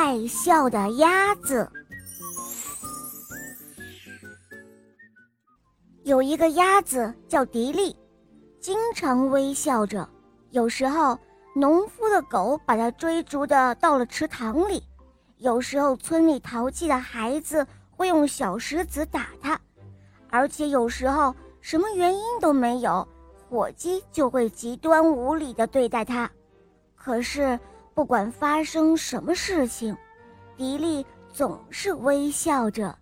爱笑的鸭子。有一个鸭子叫迪丽，经常微笑着。有时候，农夫的狗把它追逐的到了池塘里；有时候，村里淘气的孩子会用小石子打它；而且有时候，什么原因都没有，伙计就会极端无理的对待它。可是，不管发生什么事情，迪丽总是微笑着。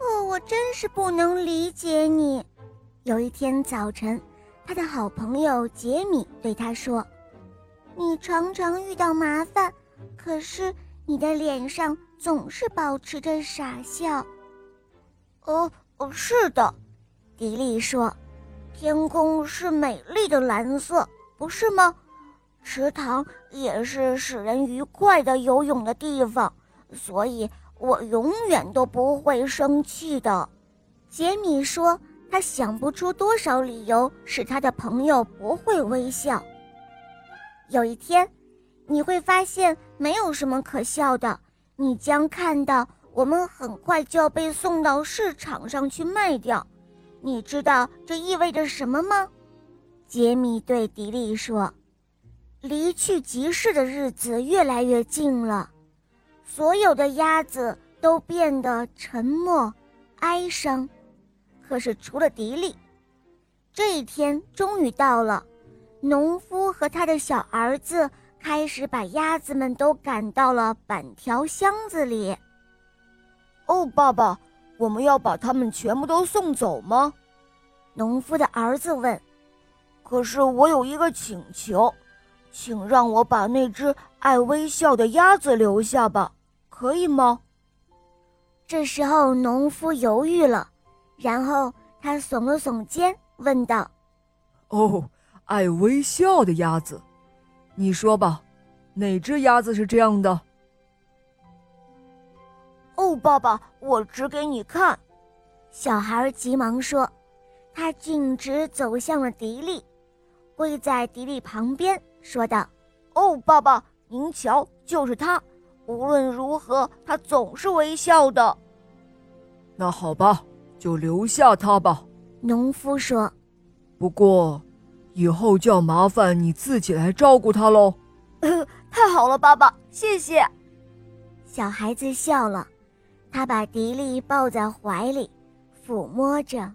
哦，我真是不能理解你。有一天早晨，他的好朋友杰米对他说：“你常常遇到麻烦，可是你的脸上总是保持着傻笑。”“哦，哦，是的。”迪丽说，“天空是美丽的蓝色，不是吗？”池塘也是使人愉快的游泳的地方，所以我永远都不会生气的。杰米说，他想不出多少理由使他的朋友不会微笑。有一天，你会发现没有什么可笑的。你将看到我们很快就要被送到市场上去卖掉。你知道这意味着什么吗？杰米对迪丽说。离去集市的日子越来越近了，所有的鸭子都变得沉默、哀伤。可是除了迪丽，这一天终于到了。农夫和他的小儿子开始把鸭子们都赶到了板条箱子里。哦，爸爸，我们要把它们全部都送走吗？农夫的儿子问。可是我有一个请求。请让我把那只爱微笑的鸭子留下吧，可以吗？这时候，农夫犹豫了，然后他耸了耸肩，问道：“哦，爱微笑的鸭子，你说吧，哪只鸭子是这样的？”哦，爸爸，我指给你看。小孩急忙说，他径直走向了迪丽，跪在迪丽旁边。说道：“哦，爸爸，您瞧，就是他。无论如何，他总是微笑的。那好吧，就留下他吧。”农夫说。“不过，以后就要麻烦你自己来照顾他喽。”“太好了，爸爸，谢谢。”小孩子笑了，他把迪丽抱在怀里，抚摸着。